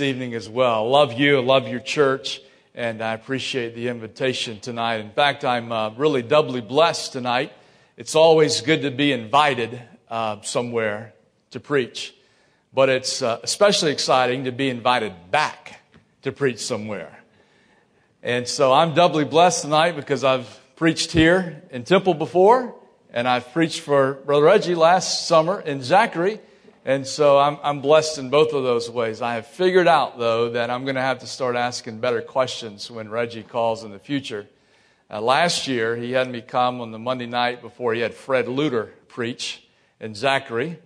evening as well. Love you, love your church, and I appreciate the invitation tonight. In fact, I'm uh, really doubly blessed tonight. It's always good to be invited uh, somewhere to preach, but it's uh, especially exciting to be invited back to preach somewhere. And so I'm doubly blessed tonight because I've preached here in Temple before, and I've preached for Brother Reggie last summer in Zachary. And so I'm, I'm blessed in both of those ways. I have figured out, though, that I'm going to have to start asking better questions when Reggie calls in the future. Uh, last year, he had me come on the Monday night before he had Fred Luter preach in Zachary.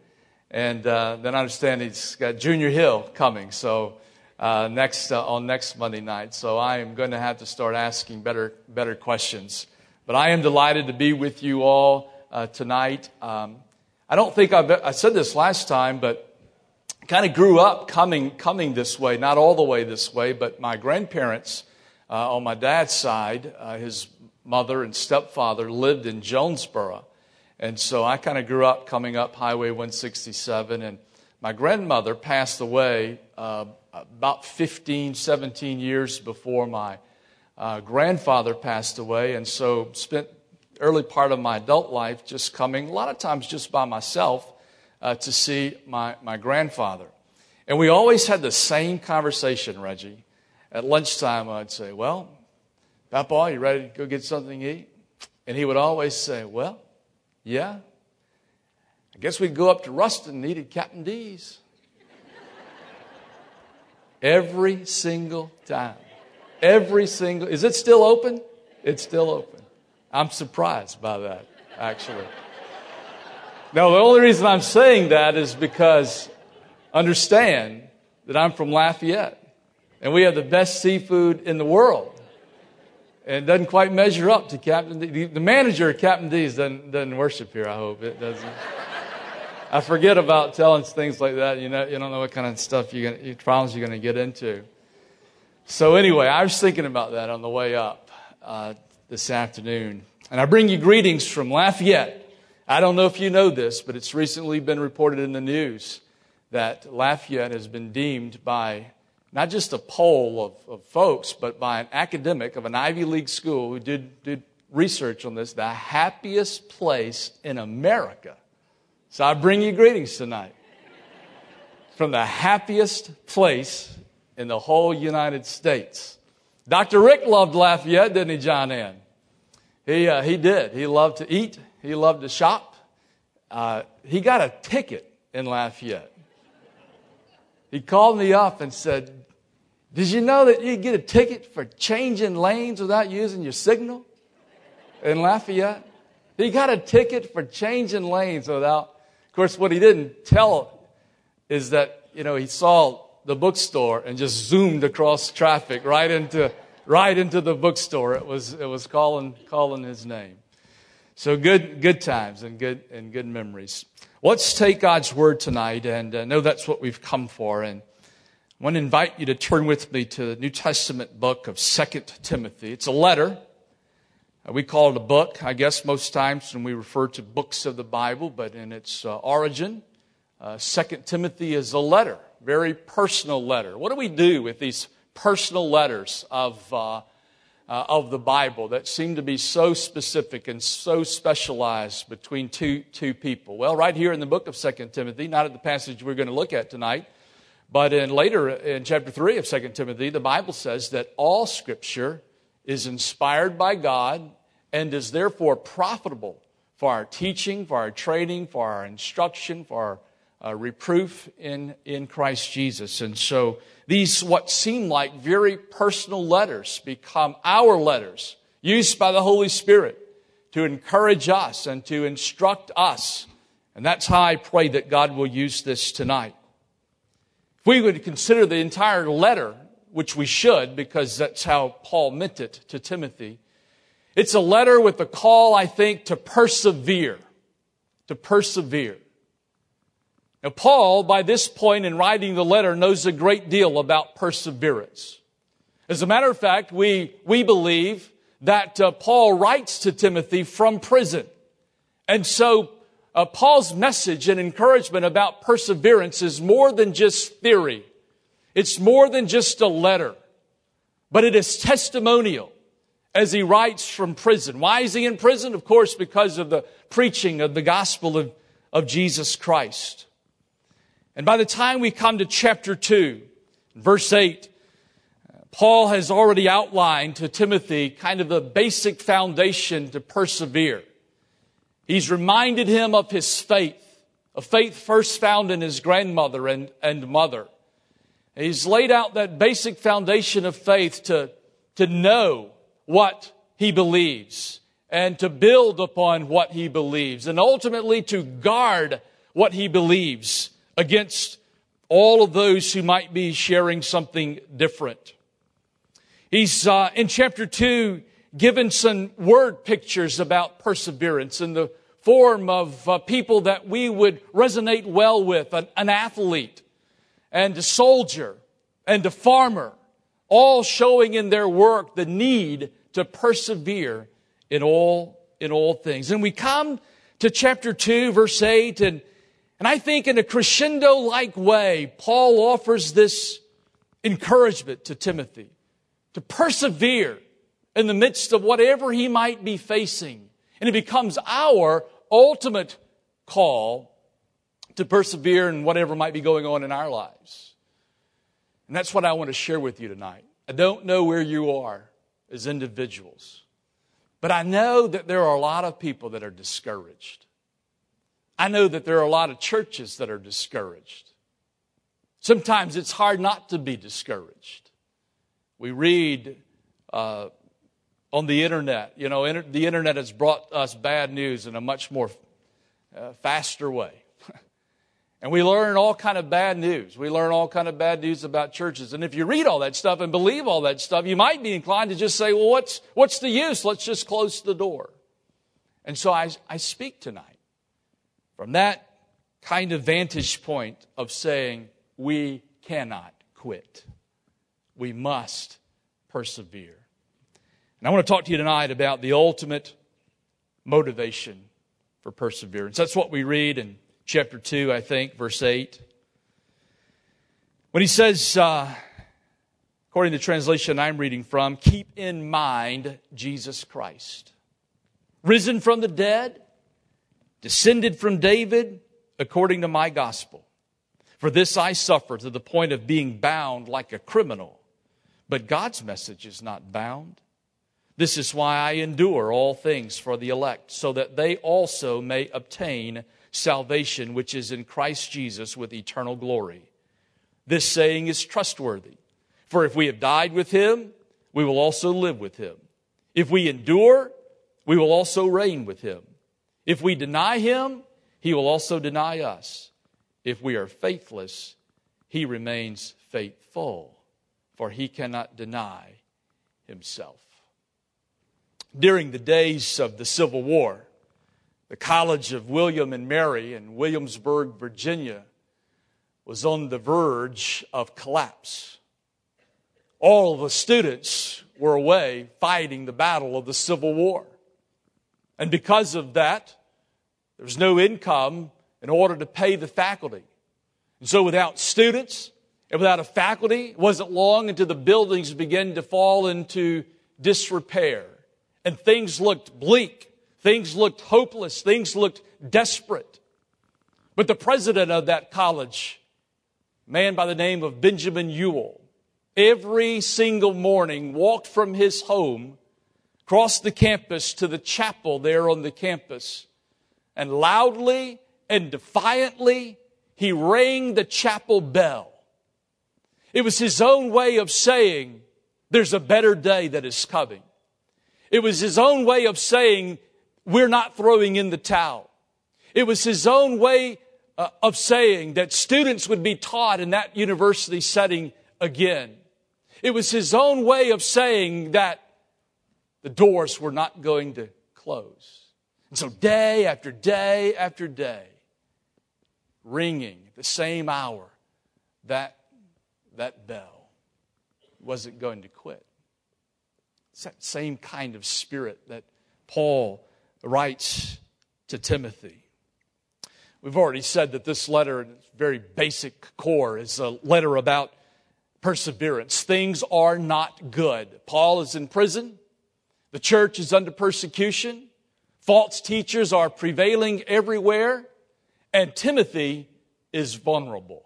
And uh, then I understand he's got Junior Hill coming. So uh, next uh, on next Monday night. So I am going to have to start asking better better questions. But I am delighted to be with you all uh, tonight. Um, I don't think I've, I said this last time, but kind of grew up coming, coming this way, not all the way this way, but my grandparents uh, on my dad's side, uh, his mother and stepfather lived in Jonesboro. And so I kind of grew up coming up Highway 167. And my grandmother passed away uh, about 15, 17 years before my uh, grandfather passed away. And so spent early part of my adult life just coming, a lot of times just by myself, uh, to see my, my grandfather. And we always had the same conversation, Reggie. At lunchtime, I'd say, Well, Papa, you ready to go get something to eat? And he would always say, Well, yeah. I guess we'd go up to Ruston and eat at Captain D's. Every single time. Every single. Is it still open? It's still open. I'm surprised by that, actually. Now, the only reason I'm saying that is because understand that I'm from Lafayette and we have the best seafood in the world. And it doesn't quite measure up to Captain D. The manager of Captain D's doesn't, doesn't worship here, I hope. It doesn't. I forget about telling things like that. You know, you don't know what kind of stuff you're gonna, problems you're going to get into. So anyway, I was thinking about that on the way up. Uh, this afternoon. And I bring you greetings from Lafayette. I don't know if you know this, but it's recently been reported in the news that Lafayette has been deemed by not just a poll of, of folks, but by an academic of an Ivy League school who did, did research on this, the happiest place in America. So I bring you greetings tonight from the happiest place in the whole United States. Dr. Rick loved Lafayette, didn't he, John Ann? He, uh, he did. He loved to eat. He loved to shop. Uh, he got a ticket in Lafayette. He called me up and said, Did you know that you get a ticket for changing lanes without using your signal in Lafayette? He got a ticket for changing lanes without. Of course, what he didn't tell is that, you know, he saw the bookstore and just zoomed across traffic right into, right into the bookstore. It was, it was calling, calling his name. So good, good times and good, and good memories. Let's take God's word tonight and uh, know that's what we've come for. And I want to invite you to turn with me to the New Testament book of Second Timothy. It's a letter. Uh, we call it a book, I guess, most times when we refer to books of the Bible, but in its uh, origin, uh, Second Timothy is a letter very personal letter. What do we do with these personal letters of, uh, uh, of the Bible that seem to be so specific and so specialized between two, two people? Well, right here in the book of Second Timothy, not at the passage we're going to look at tonight, but in later in chapter 3 of Second Timothy, the Bible says that all scripture is inspired by God and is therefore profitable for our teaching, for our training, for our instruction, for our uh, reproof in, in Christ Jesus. And so these, what seem like very personal letters, become our letters used by the Holy Spirit to encourage us and to instruct us. And that's how I pray that God will use this tonight. If we would consider the entire letter, which we should, because that's how Paul meant it to Timothy, it's a letter with a call, I think, to persevere. To persevere. Now, Paul, by this point in writing the letter, knows a great deal about perseverance. As a matter of fact, we, we believe that uh, Paul writes to Timothy from prison. And so, uh, Paul's message and encouragement about perseverance is more than just theory. It's more than just a letter, but it is testimonial as he writes from prison. Why is he in prison? Of course, because of the preaching of the gospel of, of Jesus Christ. And by the time we come to chapter 2, verse 8, Paul has already outlined to Timothy kind of the basic foundation to persevere. He's reminded him of his faith, a faith first found in his grandmother and, and mother. He's laid out that basic foundation of faith to, to know what he believes and to build upon what he believes and ultimately to guard what he believes against all of those who might be sharing something different. He's uh, in chapter 2 given some word pictures about perseverance in the form of uh, people that we would resonate well with an, an athlete and a soldier and a farmer, all showing in their work the need to persevere in all, in all things. And we come to chapter 2, verse 8, and, and I think in a crescendo like way, Paul offers this encouragement to Timothy to persevere in the midst of whatever he might be facing. And it becomes our ultimate call to persevere in whatever might be going on in our lives. And that's what I want to share with you tonight. I don't know where you are as individuals, but I know that there are a lot of people that are discouraged. I know that there are a lot of churches that are discouraged. Sometimes it's hard not to be discouraged. We read uh, on the internet. You know, inter- the internet has brought us bad news in a much more uh, faster way. and we learn all kind of bad news. We learn all kind of bad news about churches. And if you read all that stuff and believe all that stuff, you might be inclined to just say, well, what's, what's the use? Let's just close the door. And so I, I speak tonight from that kind of vantage point of saying, we cannot quit we must persevere. And I want to talk to you tonight about the ultimate motivation for perseverance. That's what we read in chapter 2, I think, verse 8. When he says, uh, according to the translation I'm reading from, keep in mind Jesus Christ. Risen from the dead, descended from David, according to my gospel. For this I suffer to the point of being bound like a criminal. But God's message is not bound. This is why I endure all things for the elect, so that they also may obtain salvation which is in Christ Jesus with eternal glory. This saying is trustworthy. For if we have died with him, we will also live with him. If we endure, we will also reign with him. If we deny him, he will also deny us. If we are faithless, he remains faithful for he cannot deny himself. During the days of the Civil War, the College of William and Mary in Williamsburg, Virginia, was on the verge of collapse. All the students were away fighting the battle of the Civil War. And because of that, there was no income in order to pay the faculty. And so without students, and without a faculty, it wasn't long until the buildings began to fall into disrepair. And things looked bleak. Things looked hopeless. Things looked desperate. But the president of that college, a man by the name of Benjamin Ewell, every single morning walked from his home, crossed the campus to the chapel there on the campus, and loudly and defiantly he rang the chapel bell it was his own way of saying, there's a better day that is coming. It was his own way of saying, we're not throwing in the towel. It was his own way uh, of saying that students would be taught in that university setting again. It was his own way of saying that the doors were not going to close. And so day after day after day, ringing at the same hour, that that bell wasn't going to quit. It's that same kind of spirit that Paul writes to Timothy. We've already said that this letter, in its very basic core, is a letter about perseverance. Things are not good. Paul is in prison. The church is under persecution. False teachers are prevailing everywhere. And Timothy is vulnerable.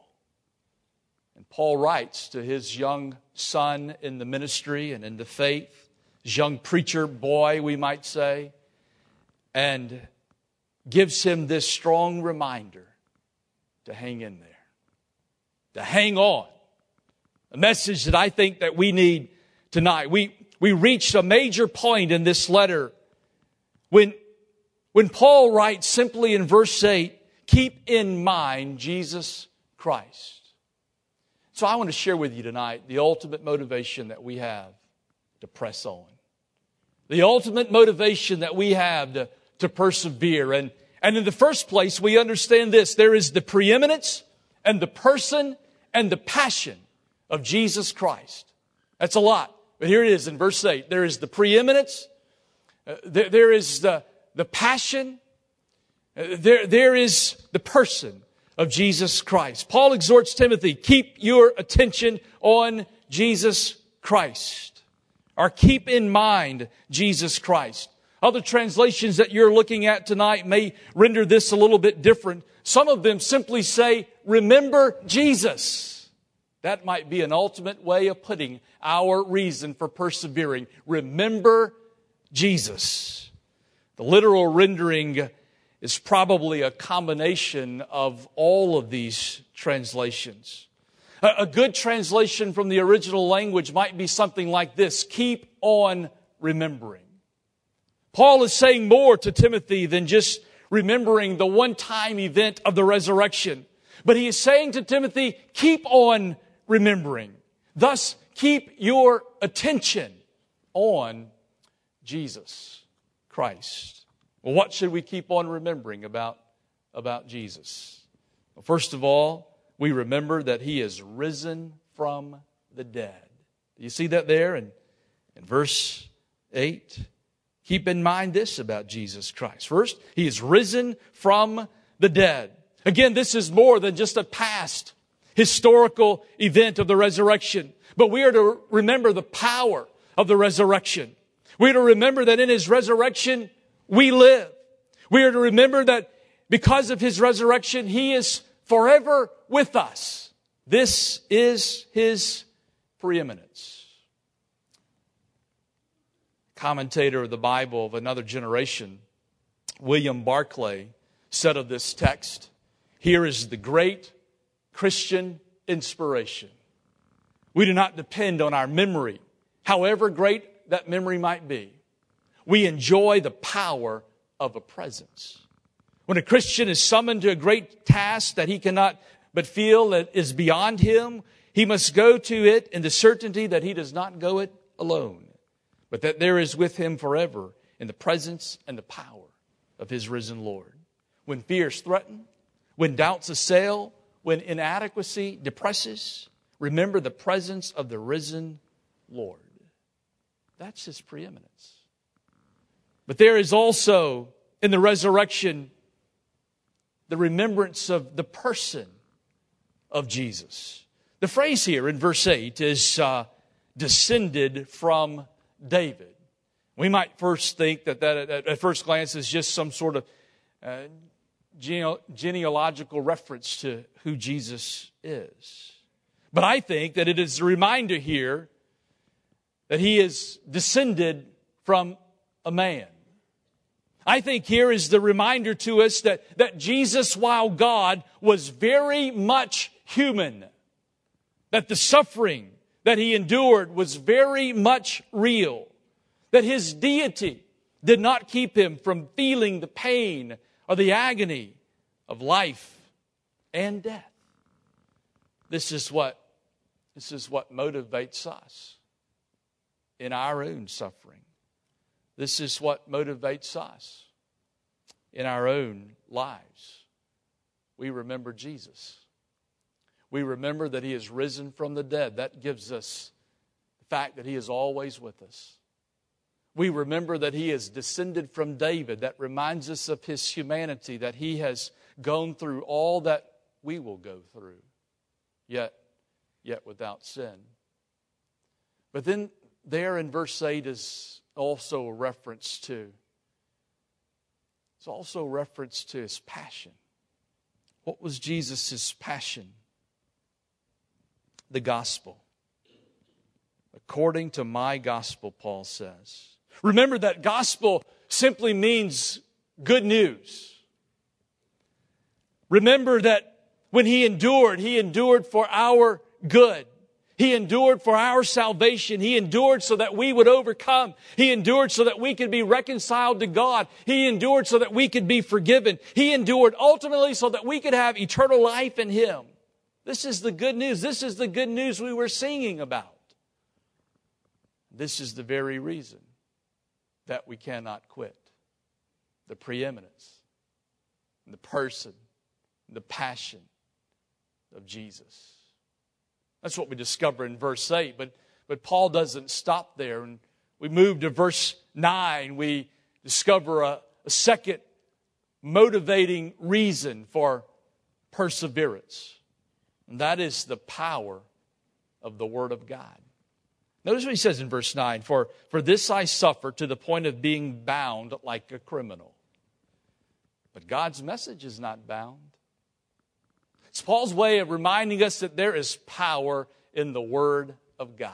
And Paul writes to his young son in the ministry and in the faith, his young preacher boy, we might say, and gives him this strong reminder to hang in there, to hang on. A message that I think that we need tonight. We, we reached a major point in this letter when, when Paul writes simply in verse 8, keep in mind Jesus Christ. So I want to share with you tonight the ultimate motivation that we have to press on. The ultimate motivation that we have to, to persevere. And, and in the first place, we understand this. There is the preeminence and the person and the passion of Jesus Christ. That's a lot. But here it is in verse 8. There is the preeminence. Uh, there, there is the, the passion. Uh, there, there is the person of Jesus Christ. Paul exhorts Timothy, keep your attention on Jesus Christ. Or keep in mind Jesus Christ. Other translations that you're looking at tonight may render this a little bit different. Some of them simply say, remember Jesus. That might be an ultimate way of putting our reason for persevering. Remember Jesus. The literal rendering is probably a combination of all of these translations. A good translation from the original language might be something like this Keep on remembering. Paul is saying more to Timothy than just remembering the one time event of the resurrection. But he is saying to Timothy, keep on remembering. Thus, keep your attention on Jesus Christ. Well, what should we keep on remembering about, about Jesus? Well, first of all, we remember that he is risen from the dead. Do you see that there in, in verse 8? Keep in mind this about Jesus Christ. First, he is risen from the dead. Again, this is more than just a past historical event of the resurrection, but we are to remember the power of the resurrection. We are to remember that in his resurrection, we live. We are to remember that because of his resurrection, he is forever with us. This is his preeminence. Commentator of the Bible of another generation, William Barclay, said of this text here is the great Christian inspiration. We do not depend on our memory, however great that memory might be we enjoy the power of a presence. When a Christian is summoned to a great task that he cannot but feel that is beyond him, he must go to it in the certainty that he does not go it alone, but that there is with him forever in the presence and the power of his risen Lord. When fears threaten, when doubts assail, when inadequacy depresses, remember the presence of the risen Lord. That's his preeminence. But there is also in the resurrection the remembrance of the person of Jesus. The phrase here in verse 8 is uh, descended from David. We might first think that that at first glance is just some sort of uh, genealogical reference to who Jesus is. But I think that it is a reminder here that he is descended from a man. I think here is the reminder to us that, that Jesus, while God, was very much human. That the suffering that he endured was very much real. That his deity did not keep him from feeling the pain or the agony of life and death. This is what, this is what motivates us in our own suffering. This is what motivates us in our own lives. We remember Jesus. We remember that He is risen from the dead. That gives us the fact that He is always with us. We remember that He is descended from David. That reminds us of His humanity, that He has gone through all that we will go through. Yet, yet without sin. But then, there in verse 8 is also a reference to. It's also a reference to his passion. What was Jesus' passion? The gospel. According to my gospel, Paul says. Remember that gospel simply means good news. Remember that when he endured, he endured for our good. He endured for our salvation. He endured so that we would overcome. He endured so that we could be reconciled to God. He endured so that we could be forgiven. He endured ultimately so that we could have eternal life in Him. This is the good news. This is the good news we were singing about. This is the very reason that we cannot quit the preeminence, the person, the passion of Jesus. That's what we discover in verse 8. But, but Paul doesn't stop there. And we move to verse 9. We discover a, a second motivating reason for perseverance. And that is the power of the Word of God. Notice what he says in verse 9 For, for this I suffer to the point of being bound like a criminal. But God's message is not bound. It's Paul's way of reminding us that there is power in the Word of God.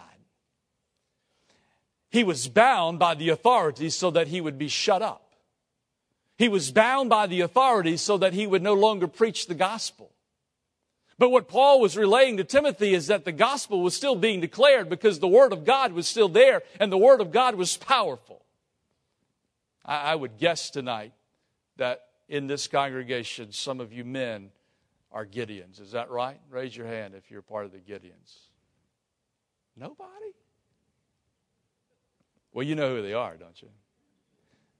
He was bound by the authorities so that he would be shut up. He was bound by the authorities so that he would no longer preach the gospel. But what Paul was relaying to Timothy is that the gospel was still being declared because the Word of God was still there and the Word of God was powerful. I, I would guess tonight that in this congregation, some of you men are Gideons. Is that right? Raise your hand if you're part of the Gideons. Nobody? Well, you know who they are, don't you?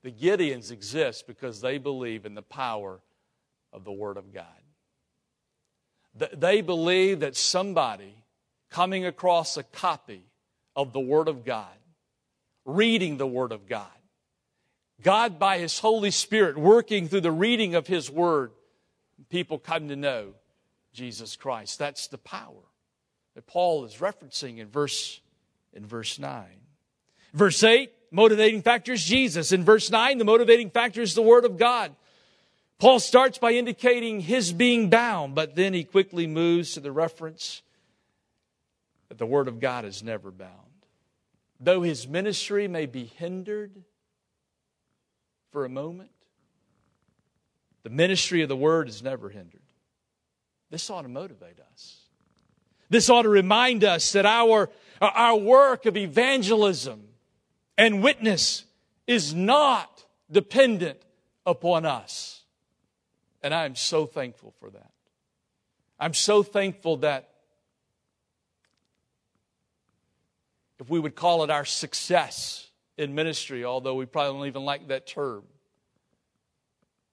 The Gideons exist because they believe in the power of the Word of God. They believe that somebody coming across a copy of the Word of God, reading the Word of God, God by His Holy Spirit working through the reading of His Word, people come to know Jesus Christ. That's the power that Paul is referencing in verse, in verse 9. Verse 8, motivating factor is Jesus. In verse 9, the motivating factor is the Word of God. Paul starts by indicating his being bound, but then he quickly moves to the reference that the Word of God is never bound. Though his ministry may be hindered for a moment, the ministry of the word is never hindered. This ought to motivate us. This ought to remind us that our, our work of evangelism and witness is not dependent upon us. And I am so thankful for that. I'm so thankful that if we would call it our success in ministry, although we probably don't even like that term,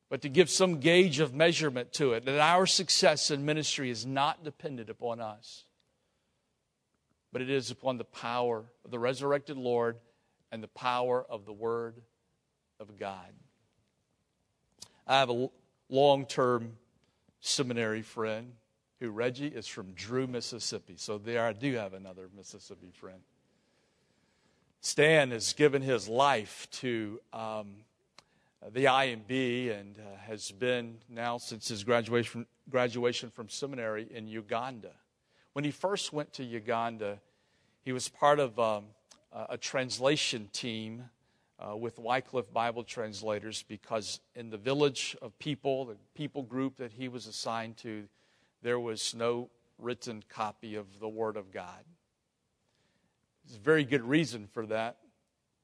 but to give some gauge of measurement to it, that our success in ministry is not dependent upon us, but it is upon the power of the resurrected Lord and the power of the Word of God. I have a long term seminary friend who, Reggie, is from Drew, Mississippi. So there I do have another Mississippi friend. Stan has given his life to um, the IMB and uh, has been now since his graduation, graduation from seminary in Uganda. When he first went to Uganda, he was part of um, a translation team uh, with Wycliffe Bible translators because in the village of people, the people group that he was assigned to, there was no written copy of the Word of God. There's a very good reason for that.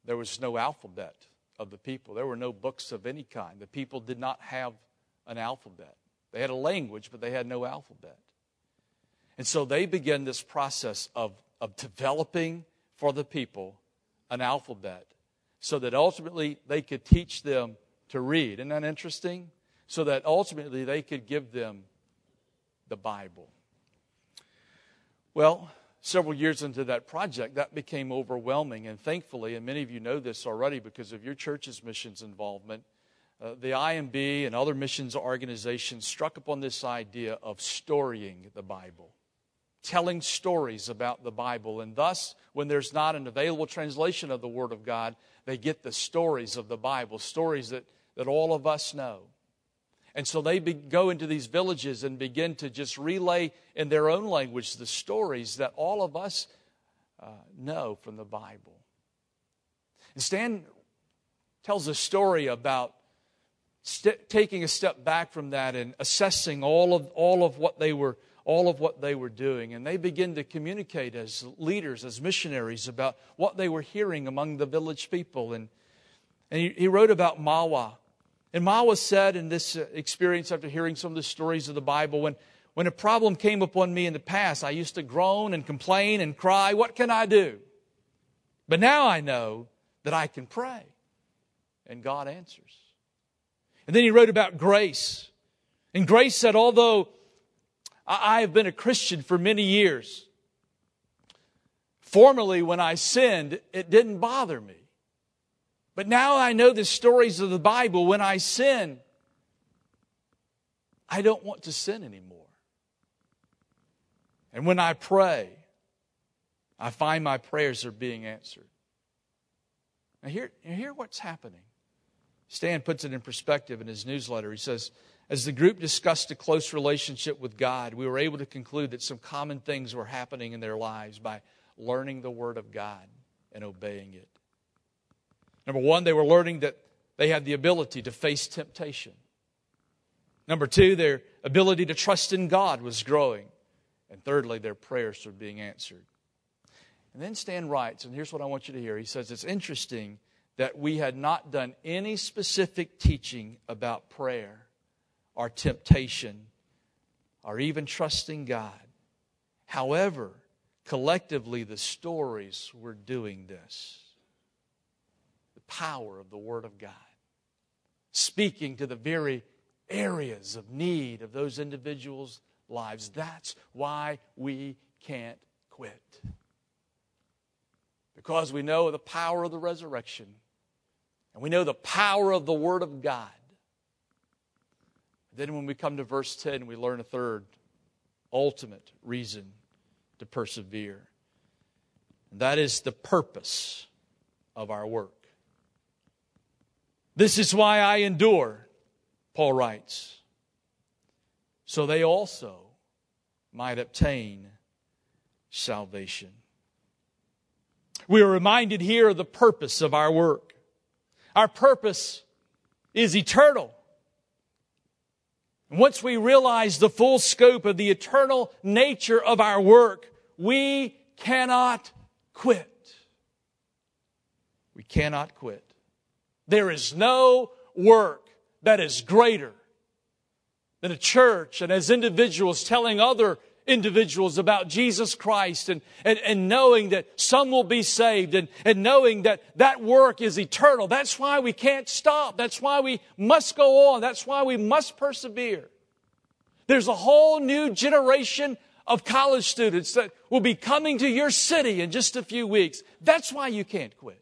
There was no alphabet of the people. There were no books of any kind. The people did not have an alphabet. They had a language, but they had no alphabet. And so they began this process of, of developing for the people an alphabet so that ultimately they could teach them to read. Isn't that interesting? So that ultimately they could give them the Bible. Well, several years into that project, that became overwhelming. And thankfully, and many of you know this already because of your church's missions involvement, uh, the IMB and other missions organizations struck upon this idea of storying the Bible. Telling stories about the Bible. And thus, when there's not an available translation of the Word of God, they get the stories of the Bible, stories that, that all of us know. And so they be, go into these villages and begin to just relay in their own language the stories that all of us uh, know from the Bible. And Stan tells a story about st- taking a step back from that and assessing all of, all of what they were all of what they were doing. And they begin to communicate as leaders, as missionaries, about what they were hearing among the village people. And, and he, he wrote about Mawa. And Mawa said in this uh, experience, after hearing some of the stories of the Bible, when, when a problem came upon me in the past, I used to groan and complain and cry, What can I do? But now I know that I can pray. And God answers. And then he wrote about grace. And grace said, although I have been a Christian for many years, formerly when I sinned, it didn't bother me. But now I know the stories of the Bible. When I sin, I don't want to sin anymore. And when I pray, I find my prayers are being answered. Now, here, hear what's happening. Stan puts it in perspective in his newsletter. He says, As the group discussed a close relationship with God, we were able to conclude that some common things were happening in their lives by learning the Word of God and obeying it. Number one, they were learning that they had the ability to face temptation. Number two, their ability to trust in God was growing. And thirdly, their prayers were being answered. And then Stan writes, and here's what I want you to hear. He says, It's interesting that we had not done any specific teaching about prayer or temptation or even trusting God. However, collectively, the stories we're doing this. The power of the Word of God, speaking to the very areas of need of those individuals' lives. That's why we can't quit because we know the power of the resurrection and we know the power of the Word of God. Then, when we come to verse 10, we learn a third ultimate reason to persevere. And that is the purpose of our work. This is why I endure, Paul writes, so they also might obtain salvation. We are reminded here of the purpose of our work. Our purpose is eternal. Once we realize the full scope of the eternal nature of our work, we cannot quit. We cannot quit. There is no work that is greater than a church and as individuals telling other individuals about Jesus Christ and, and, and knowing that some will be saved and, and knowing that that work is eternal. That's why we can't stop. That's why we must go on. That's why we must persevere. There's a whole new generation of college students that will be coming to your city in just a few weeks. That's why you can't quit.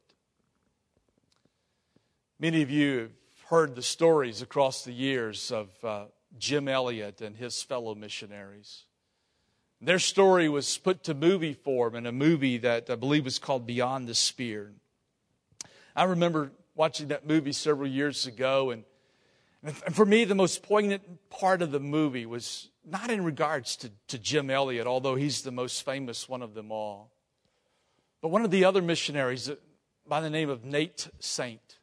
Many of you have heard the stories across the years of uh, Jim Elliot and his fellow missionaries. Their story was put to movie form in a movie that I believe was called Beyond the Spear. I remember watching that movie several years ago, and, and for me, the most poignant part of the movie was not in regards to, to Jim Elliot, although he's the most famous one of them all, but one of the other missionaries by the name of Nate Saint.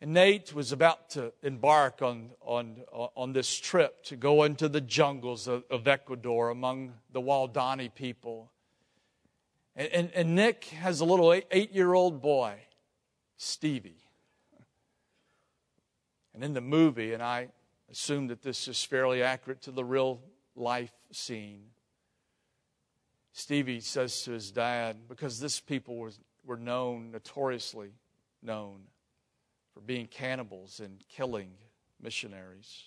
And Nate was about to embark on, on, on this trip to go into the jungles of, of Ecuador among the Waodani people. And, and, and Nick has a little eight year old boy, Stevie. And in the movie, and I assume that this is fairly accurate to the real life scene, Stevie says to his dad, because this people was, were known, notoriously known for being cannibals and killing missionaries.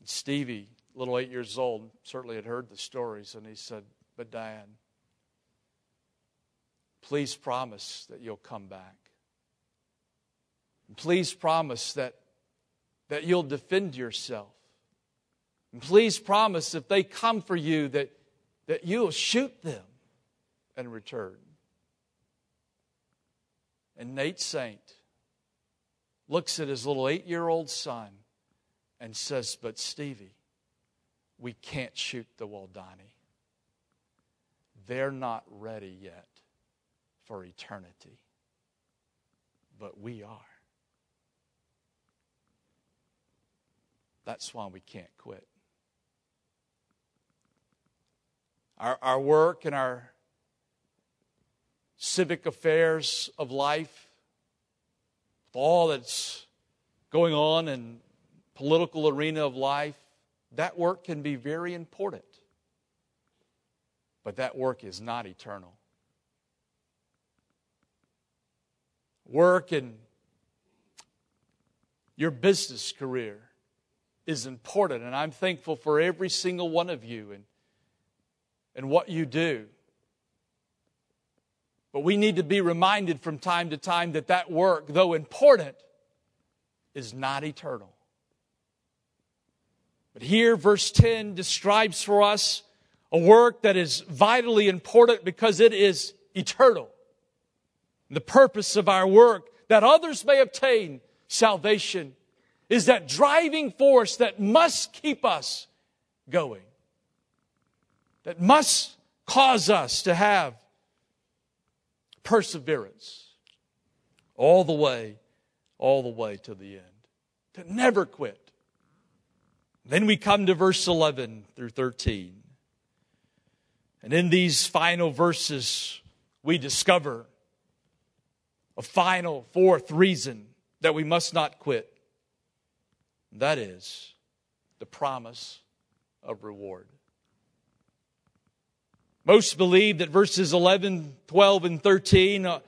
And Stevie, little eight years old, certainly had heard the stories, and he said, But Dad, please promise that you'll come back. please promise that, that you'll defend yourself. And please promise if they come for you that, that you'll shoot them and return. And Nate Saint looks at his little eight year old son and says, But Stevie, we can't shoot the Waodani. They're not ready yet for eternity, but we are. That's why we can't quit. Our, our work and our civic affairs of life, all that's going on in political arena of life, that work can be very important. But that work is not eternal. Work in your business career is important, and I'm thankful for every single one of you and, and what you do. But we need to be reminded from time to time that that work, though important, is not eternal. But here, verse 10 describes for us a work that is vitally important because it is eternal. The purpose of our work, that others may obtain salvation, is that driving force that must keep us going, that must cause us to have perseverance all the way, all the way to the end, to never quit. Then we come to verse 11 through 13. And in these final verses, we discover a final fourth reason that we must not quit. That is the promise of reward. Most believe that verses 11, 12, and 13 uh,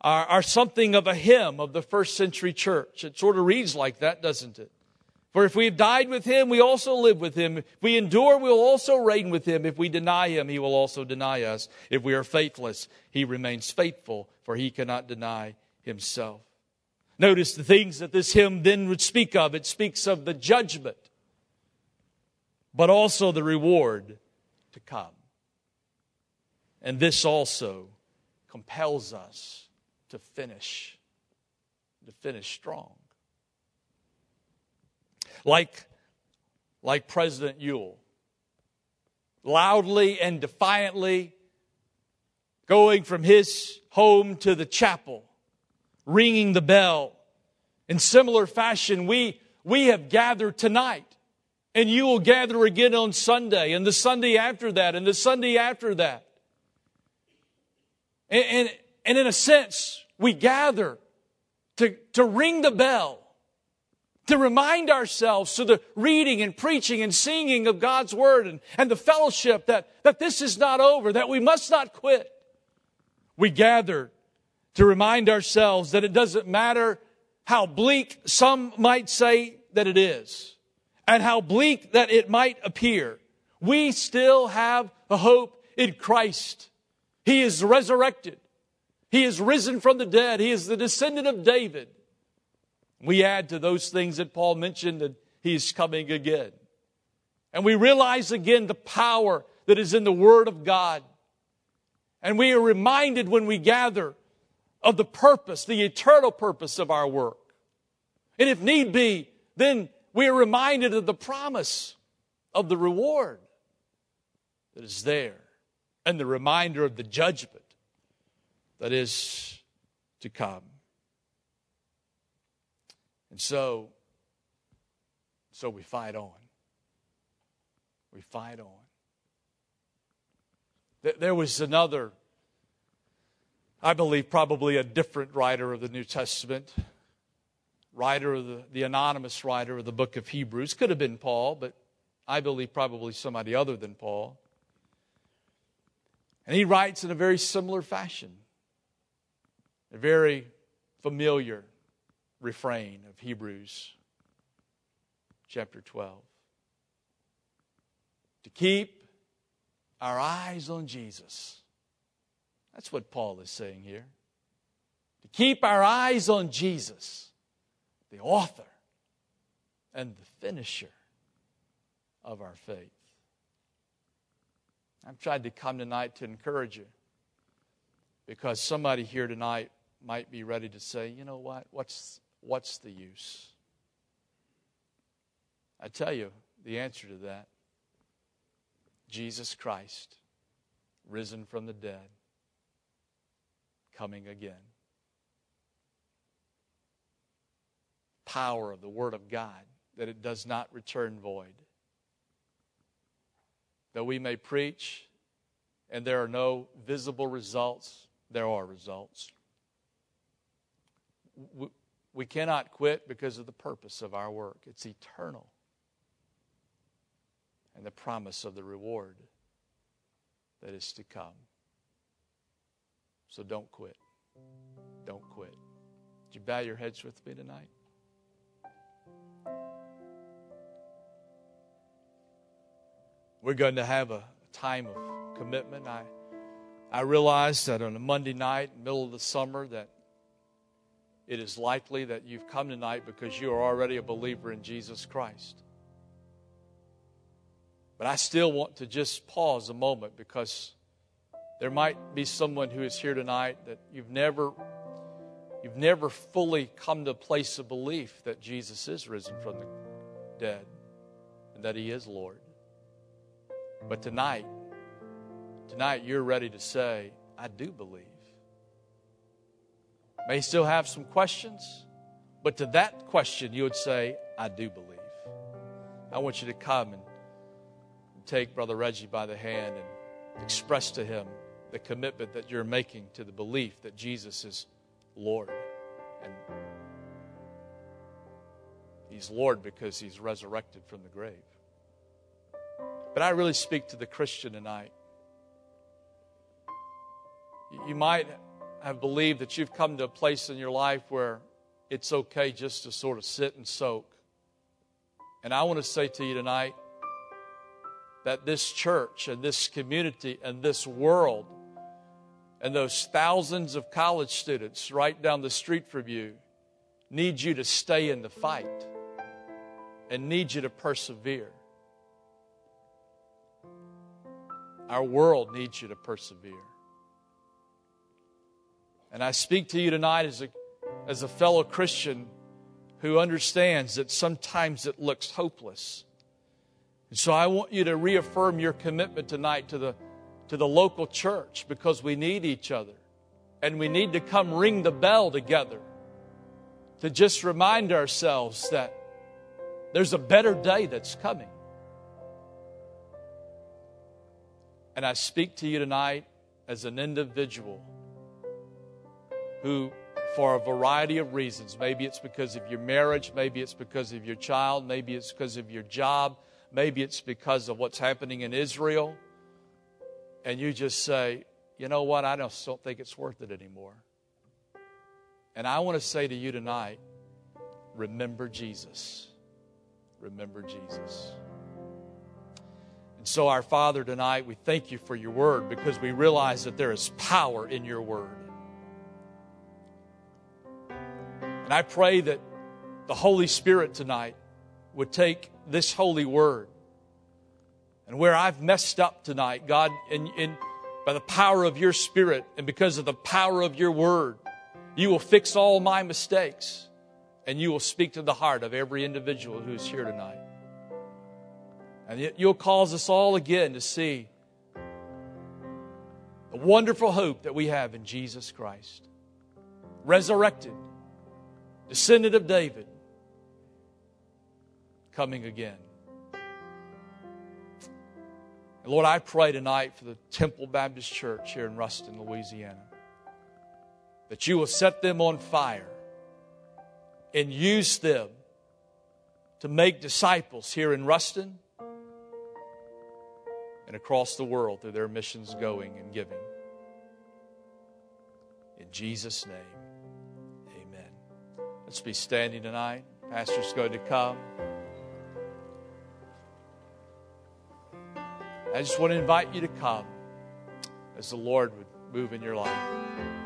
are, are, something of a hymn of the first century church. It sort of reads like that, doesn't it? For if we have died with him, we also live with him. If we endure, we will also reign with him. If we deny him, he will also deny us. If we are faithless, he remains faithful, for he cannot deny himself. Notice the things that this hymn then would speak of. It speaks of the judgment, but also the reward to come. And this also compels us to finish, to finish strong. Like, like President Ewell, loudly and defiantly going from his home to the chapel ringing the bell. In similar fashion, we, we have gathered tonight. And you will gather again on Sunday, and the Sunday after that, and the Sunday after that. And, and, and in a sense, we gather to, to ring the bell, to remind ourselves through the reading and preaching and singing of God's Word and, and the fellowship that, that this is not over, that we must not quit. We gather to remind ourselves that it doesn't matter how bleak some might say that it is and how bleak that it might appear. We still have a hope in Christ. He is resurrected. He is risen from the dead. He is the descendant of David. We add to those things that Paul mentioned that he is coming again. And we realize again the power that is in the Word of God. And we are reminded when we gather of the purpose, the eternal purpose of our work. And if need be, then we are reminded of the promise of the reward that is there and the reminder of the judgment that is to come. And so, so we fight on. We fight on. There was another I believe probably a different writer of the New Testament, writer of the, the anonymous writer of the book of Hebrews. Could have been Paul, but I believe probably somebody other than Paul. And he writes in a very similar fashion, a very familiar refrain of Hebrews chapter 12. To keep our eyes on Jesus that's what Paul is saying here. To keep our eyes on Jesus, the author and the finisher of our faith. I've tried to come tonight to encourage you because somebody here tonight might be ready to say, you know what? What's, what's the use? I tell you the answer to that Jesus Christ, risen from the dead, coming again. Power of the Word of God, that it does not return void. Though we may preach and there are no visible results, there are results. We cannot quit because of the purpose of our work, it's eternal. And the promise of the reward that is to come. So don't quit. Don't quit. Would you bow your heads with me tonight? We're going to have a time of commitment. I, I realize that on a Monday night, middle of the summer, that it is likely that you've come tonight because you are already a believer in Jesus Christ. But I still want to just pause a moment because there might be someone who is here tonight that you've never you've never fully come to a place of belief that Jesus is risen from the dead and that he is Lord. But tonight, tonight you're ready to say, I do believe. May still have some questions, but to that question you would say, I do believe. I want you to come and take Brother Reggie by the hand and express to him the commitment that you're making to the belief that Jesus is Lord. And He's Lord because He's resurrected from the grave. But I really speak to the Christian tonight. You might have believed that you've come to a place in your life where it's okay just to sort of sit and soak. And I want to say to you tonight that this church and this community and this world and those thousands of college students right down the street from you need you to stay in the fight and need you to persevere. Our world needs you to persevere. And I speak to you tonight as a, as a fellow Christian who understands that sometimes it looks hopeless. And so I want you to reaffirm your commitment tonight to the, to the local church because we need each other. And we need to come ring the bell together to just remind ourselves that there's a better day that's coming. And I speak to you tonight as an individual who, for a variety of reasons, maybe it's because of your marriage, maybe it's because of your child, maybe it's because of your job, maybe it's because of what's happening in Israel, and you just say, you know what, I just don't think it's worth it anymore. And I want to say to you tonight, remember Jesus. Remember Jesus. So, our Father, tonight, we thank you for your word because we realize that there is power in your word. And I pray that the Holy Spirit tonight would take this holy word and where I've messed up tonight, God, in, in, by the power of your Spirit and because of the power of your word, you will fix all my mistakes and you will speak to the heart of every individual who is here tonight. And you'll cause us all again to see the wonderful hope that we have in Jesus Christ, resurrected descendant of David, coming again. And Lord, I pray tonight for the Temple Baptist Church here in Ruston, Louisiana, that you will set them on fire and use them to make disciples here in Ruston and across the world through their missions going and giving. In Jesus' name. Amen. Let's be standing tonight. Pastor's going to come. I just want to invite you to come as the Lord would move in your life.